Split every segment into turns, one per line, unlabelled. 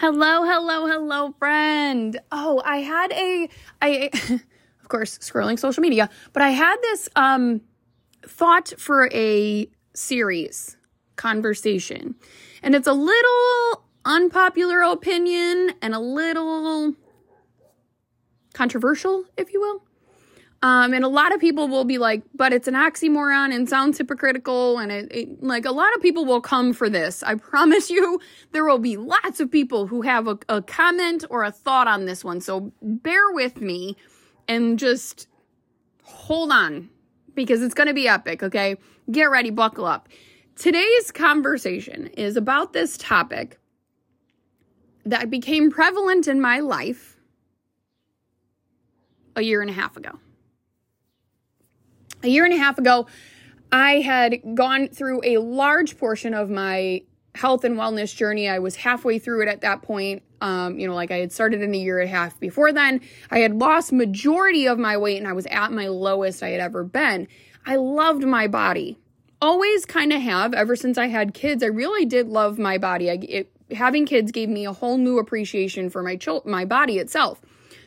Hello, hello, hello, friend. Oh, I had a, I, of course, scrolling social media, but I had this um thought for a series conversation, and it's a little unpopular opinion and a little controversial, if you will. Um, and a lot of people will be like, but it's an oxymoron and sounds hypocritical. And it, it, like a lot of people will come for this. I promise you, there will be lots of people who have a, a comment or a thought on this one. So bear with me and just hold on because it's going to be epic. Okay. Get ready, buckle up. Today's conversation is about this topic that became prevalent in my life a year and a half ago a year and a half ago, I had gone through a large portion of my health and wellness journey. I was halfway through it at that point. Um, you know, like I had started in a year and a half before then. I had lost majority of my weight and I was at my lowest I had ever been. I loved my body. Always kind of have ever since I had kids. I really did love my body. I, it, having kids gave me a whole new appreciation for my chil- my body itself.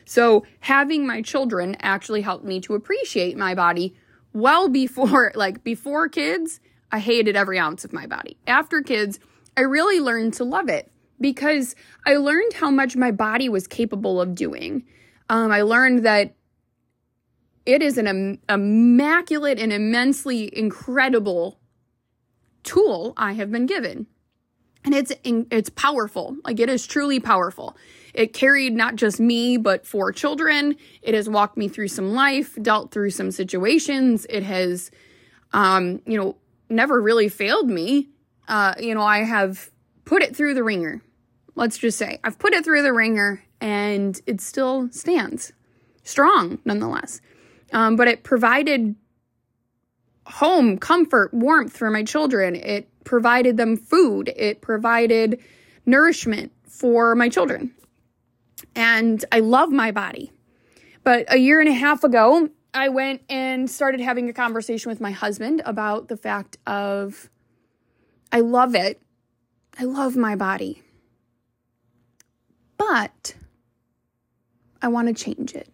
So having my children actually helped me to appreciate my body well before, like before kids, I hated every ounce of my body. After kids, I really learned to love it because I learned how much my body was capable of doing. Um, I learned that it is an Im- immaculate and immensely incredible tool I have been given. And it's in, it's powerful. Like it is truly powerful. It carried not just me, but four children. It has walked me through some life, dealt through some situations. It has, um, you know, never really failed me. Uh, you know, I have put it through the ringer. Let's just say I've put it through the ringer and it still stands strong nonetheless. Um, but it provided home, comfort, warmth for my children. It provided them food. It provided nourishment for my children and I love my body. But a year and a half ago, I went and started having a conversation with my husband about the fact of I love it. I love my body. But I want to change it.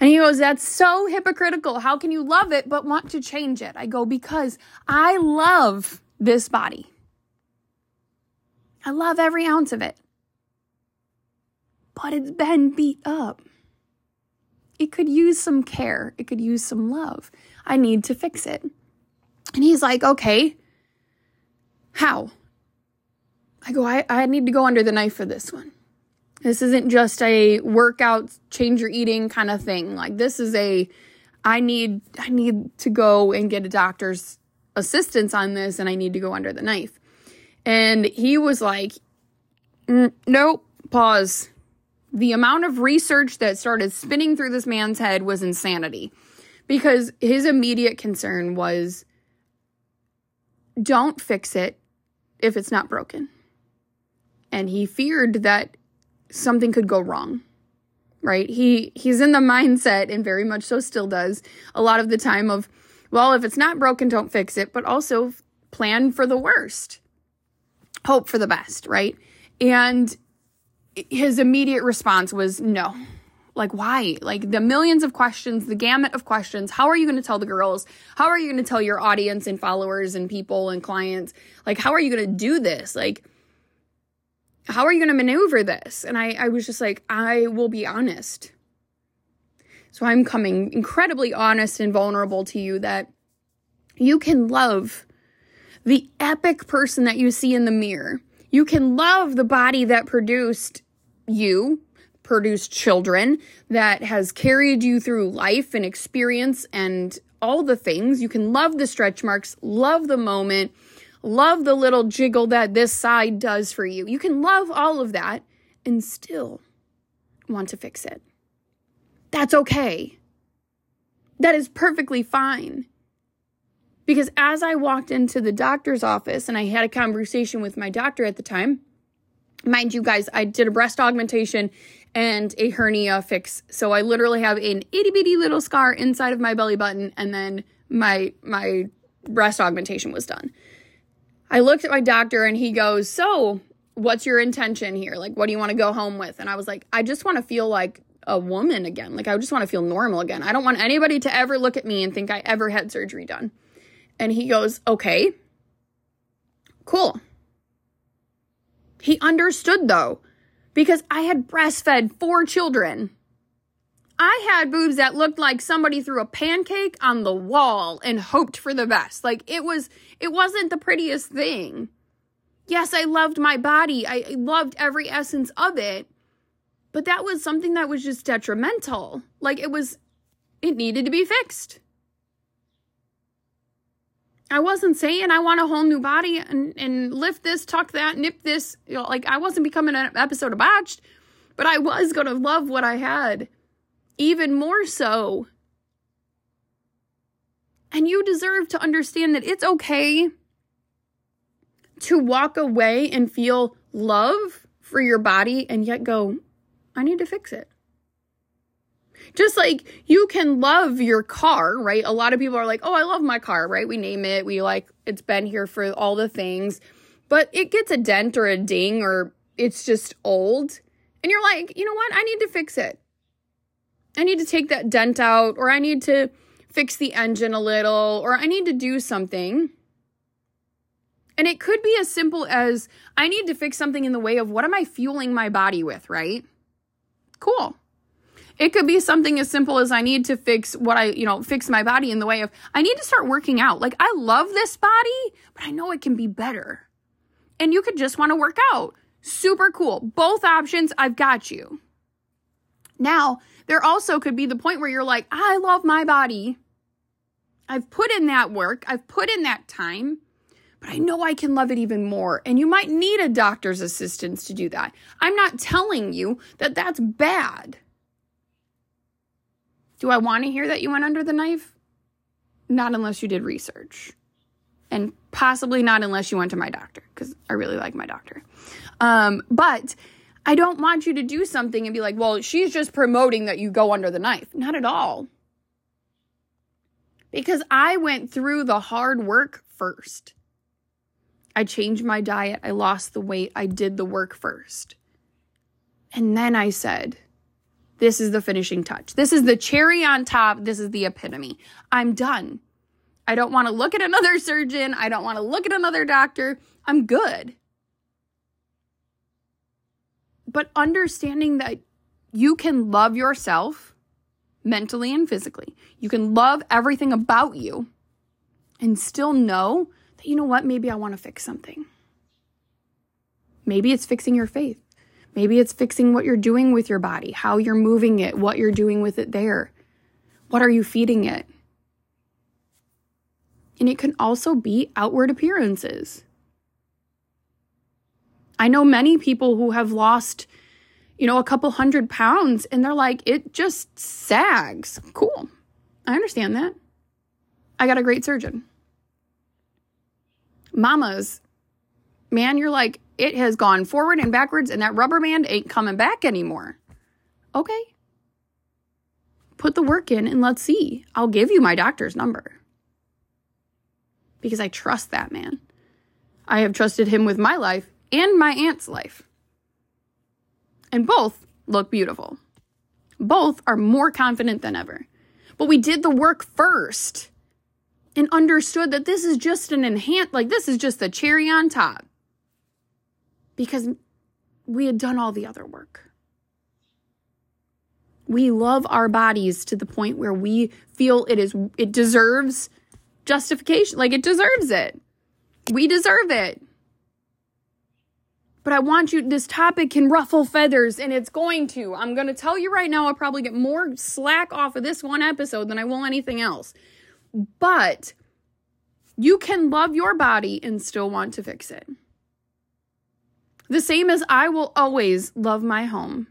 And he goes, That's so hypocritical. How can you love it but want to change it? I go, Because I love this body. I love every ounce of it but it's been beat up. It could use some care, it could use some love. I need to fix it. And he's like, okay, how? I go, I, I need to go under the knife for this one. This isn't just a workout, change your eating kind of thing. Like this is a I need I need to go and get a doctor's assistance on this and I need to go under the knife. And he was like, nope, pause the amount of research that started spinning through this man's head was insanity because his immediate concern was don't fix it if it's not broken. And he feared that something could go wrong. Right? He he's in the mindset and very much so still does a lot of the time of well, if it's not broken, don't fix it, but also plan for the worst. Hope for the best, right? And his immediate response was no. Like, why? Like, the millions of questions, the gamut of questions. How are you going to tell the girls? How are you going to tell your audience and followers and people and clients? Like, how are you going to do this? Like, how are you going to maneuver this? And I, I was just like, I will be honest. So I'm coming incredibly honest and vulnerable to you that you can love the epic person that you see in the mirror. You can love the body that produced you produced children that has carried you through life and experience and all the things. You can love the stretch marks, love the moment, love the little jiggle that this side does for you. You can love all of that and still want to fix it. That's okay. That is perfectly fine. Because as I walked into the doctor's office and I had a conversation with my doctor at the time, Mind you guys, I did a breast augmentation and a hernia fix. So I literally have an itty bitty little scar inside of my belly button and then my my breast augmentation was done. I looked at my doctor and he goes, "So, what's your intention here? Like, what do you want to go home with? And I was like, I just want to feel like a woman again. Like, I just want to feel normal again. I don't want anybody to ever look at me and think I ever had surgery done. And he goes, Okay, cool. He understood though, because I had breastfed four children. I had boobs that looked like somebody threw a pancake on the wall and hoped for the best. Like it was, it wasn't the prettiest thing. Yes, I loved my body. I loved every essence of it. But that was something that was just detrimental. Like it was, it needed to be fixed. I wasn't saying I want a whole new body and, and lift this, tuck that, nip this. You know, like I wasn't becoming an episode of Botched, but I was going to love what I had even more so. And you deserve to understand that it's okay to walk away and feel love for your body and yet go, I need to fix it. Just like you can love your car, right? A lot of people are like, oh, I love my car, right? We name it, we like, it's been here for all the things, but it gets a dent or a ding or it's just old. And you're like, you know what? I need to fix it. I need to take that dent out, or I need to fix the engine a little, or I need to do something. And it could be as simple as I need to fix something in the way of what am I fueling my body with, right? Cool. It could be something as simple as I need to fix what I, you know, fix my body in the way of I need to start working out. Like I love this body, but I know it can be better. And you could just want to work out. Super cool. Both options, I've got you. Now, there also could be the point where you're like, I love my body. I've put in that work, I've put in that time, but I know I can love it even more. And you might need a doctor's assistance to do that. I'm not telling you that that's bad. Do I want to hear that you went under the knife? Not unless you did research. And possibly not unless you went to my doctor, because I really like my doctor. Um, but I don't want you to do something and be like, well, she's just promoting that you go under the knife. Not at all. Because I went through the hard work first. I changed my diet. I lost the weight. I did the work first. And then I said, this is the finishing touch. This is the cherry on top. This is the epitome. I'm done. I don't want to look at another surgeon. I don't want to look at another doctor. I'm good but understanding that you can love yourself mentally and physically. You can love everything about you and still know that, you know what, maybe I want to fix something. Maybe it's fixing your faith. Maybe it's fixing what you're doing with your body, how you're moving it, what you're doing with it there. What are you feeding it? And it can also be outward appearances. I know many people who have lost, you know, a couple hundred pounds and they're like, it just sags. Cool. I understand that. I got a great surgeon. Mamas, man, you're like, it has gone forward and backwards and that rubber band ain't coming back anymore. Okay. Put the work in and let's see. I'll give you my doctor's number because I trust that man. I have trusted him with my life and my aunt's life. And both look beautiful. Both are more confident than ever. But we did the work first and understood that this is just an enhance, like this is just the cherry on top because we had done all the other work. We love our bodies to the point where we feel it is, it deserves justification. Like it deserves it. We deserve it but I want you, this topic can ruffle feathers and it's going to. I'm going to tell you right now, I'll probably get more slack off of this one episode than I will anything else. But you can love your body and still want to fix it. The same as I will always love my home.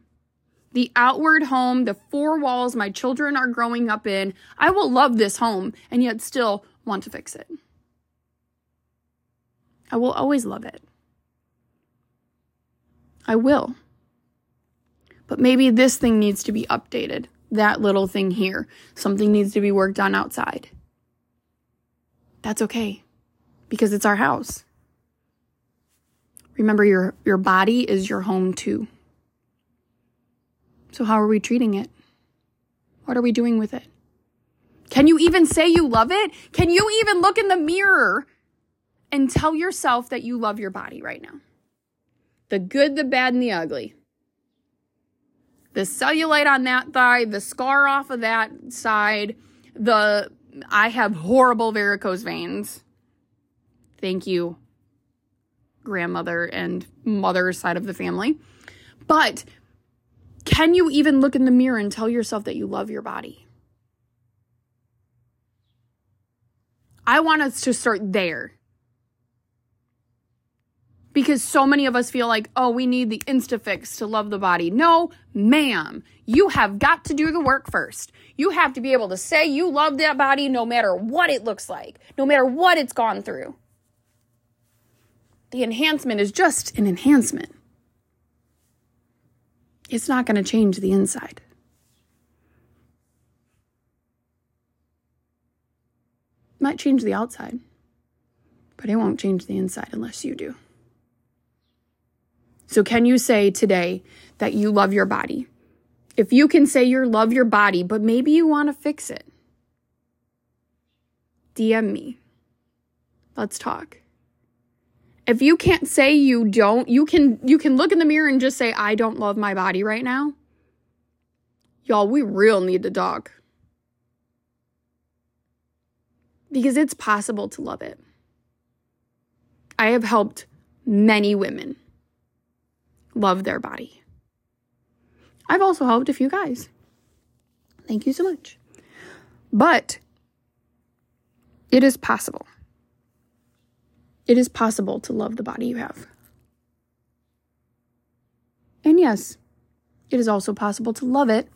The outward home, the four walls my children are growing up in, I will love this home and yet still want to fix it. I will always love it. I will. But maybe this thing needs to be updated. That little thing here. Something needs to be worked on outside. That's okay because it's our house. Remember, your, your body is your home too. So, how are we treating it? What are we doing with it? Can you even say you love it? Can you even look in the mirror and tell yourself that you love your body right now? The good, the bad, and the ugly. The cellulite on that thigh, the scar off of that side, the I have horrible varicose veins. Thank you, grandmother and mother's side of the family. But can you even look in the mirror and tell yourself that you love your body? I want us to start there. Because so many of us feel like, oh, we need the Instafix to love the body. No, ma'am. You have got to do the work first. You have to be able to say you love that body no matter what it looks like, no matter what it's gone through. The enhancement is just an enhancement. It's not going to change the inside. Might change the outside, but it won't change the inside unless you do. So, can you say today that you love your body? If you can say you love your body, but maybe you want to fix it, DM me. Let's talk if you can't say you don't, you can you can look in the mirror and just say I don't love my body right now. Y'all, we real need to talk. Because it's possible to love it. I have helped many women love their body. I've also helped a few guys. Thank you so much. But it is possible. It is possible to love the body you have. And yes, it is also possible to love it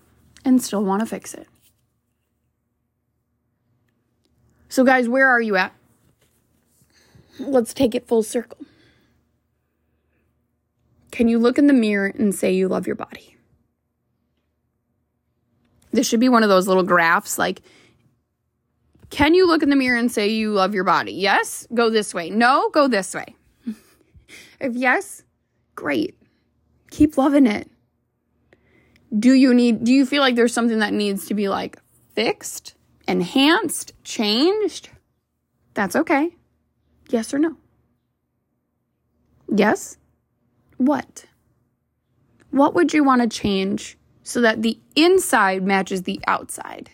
and still want to fix it. So, guys, where are you at? Let's take it full circle. Can you look in the mirror and say you love your body? This should be one of those little graphs like can you look in the mirror and say you love your body? Yes, go this way. No, go this way. if yes, great. Keep loving it. Do you need do you feel like there's something that needs to be like fixed, enhanced, changed? That's okay. Yes or no? Yes? What? What would you want to change so that the inside matches the outside?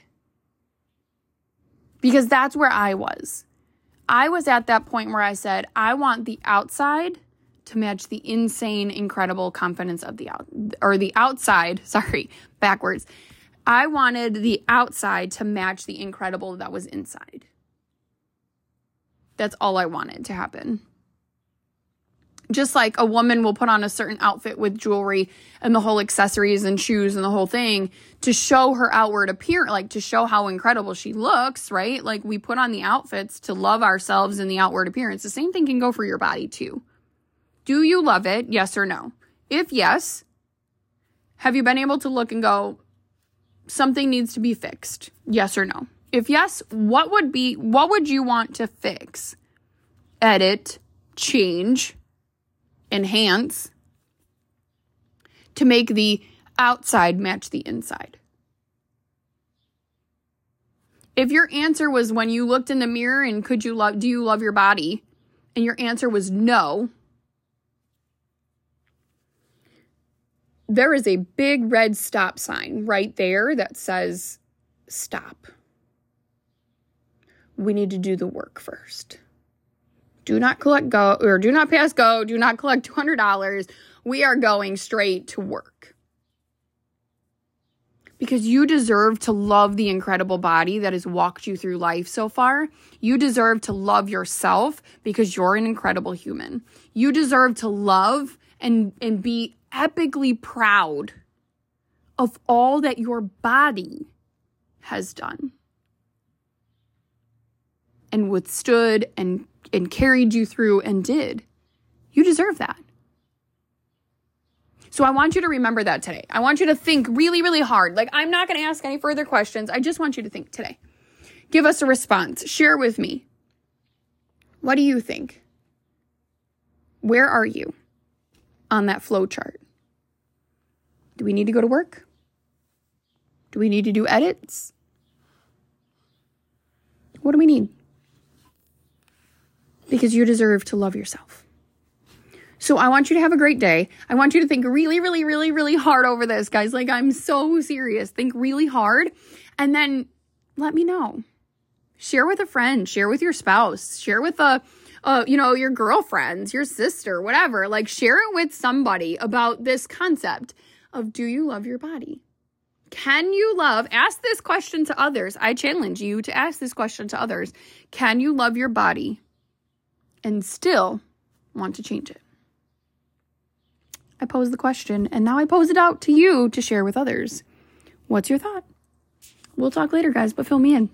Because that's where I was. I was at that point where I said, I want the outside to match the insane, incredible confidence of the out or the outside, sorry, backwards. I wanted the outside to match the incredible that was inside. That's all I wanted to happen just like a woman will put on a certain outfit with jewelry and the whole accessories and shoes and the whole thing to show her outward appearance, like to show how incredible she looks, right? Like we put on the outfits to love ourselves in the outward appearance. The same thing can go for your body too. Do you love it? Yes or no? If yes, have you been able to look and go, something needs to be fixed? Yes or no? If yes, what would be, what would you want to fix? Edit, change, enhance to make the outside match the inside. If your answer was when you looked in the mirror and could you love do you love your body and your answer was no, there is a big red stop sign right there that says stop. We need to do the work first do not collect go or do not pass go, do not collect $200. We are going straight to work. Because you deserve to love the incredible body that has walked you through life so far. You deserve to love yourself because you're an incredible human. You deserve to love and, and be epically proud of all that your body has done and withstood and and carried you through and did. You deserve that. So I want you to remember that today. I want you to think really, really hard. Like, I'm not going to ask any further questions. I just want you to think today. Give us a response. Share with me. What do you think? Where are you? on that flow chart? Do we need to go to work? Do we need to do edits? What do we need? Because you deserve to love yourself. So I want you to have a great day. I want you to think really, really, really, really hard over this, guys. Like, I'm so serious. Think really hard and then let me know. Share with a friend, share with your spouse, share with a, uh, you know, your girlfriends, your sister, whatever. Like, share it with somebody about this concept of do you love your body? Can you love? Ask this question to others. I challenge you to ask this question to others. Can you love your body and still want to change it? I pose the question and now I pose it out to you to share with others. What's your thought? We'll talk later, guys, but fill me in.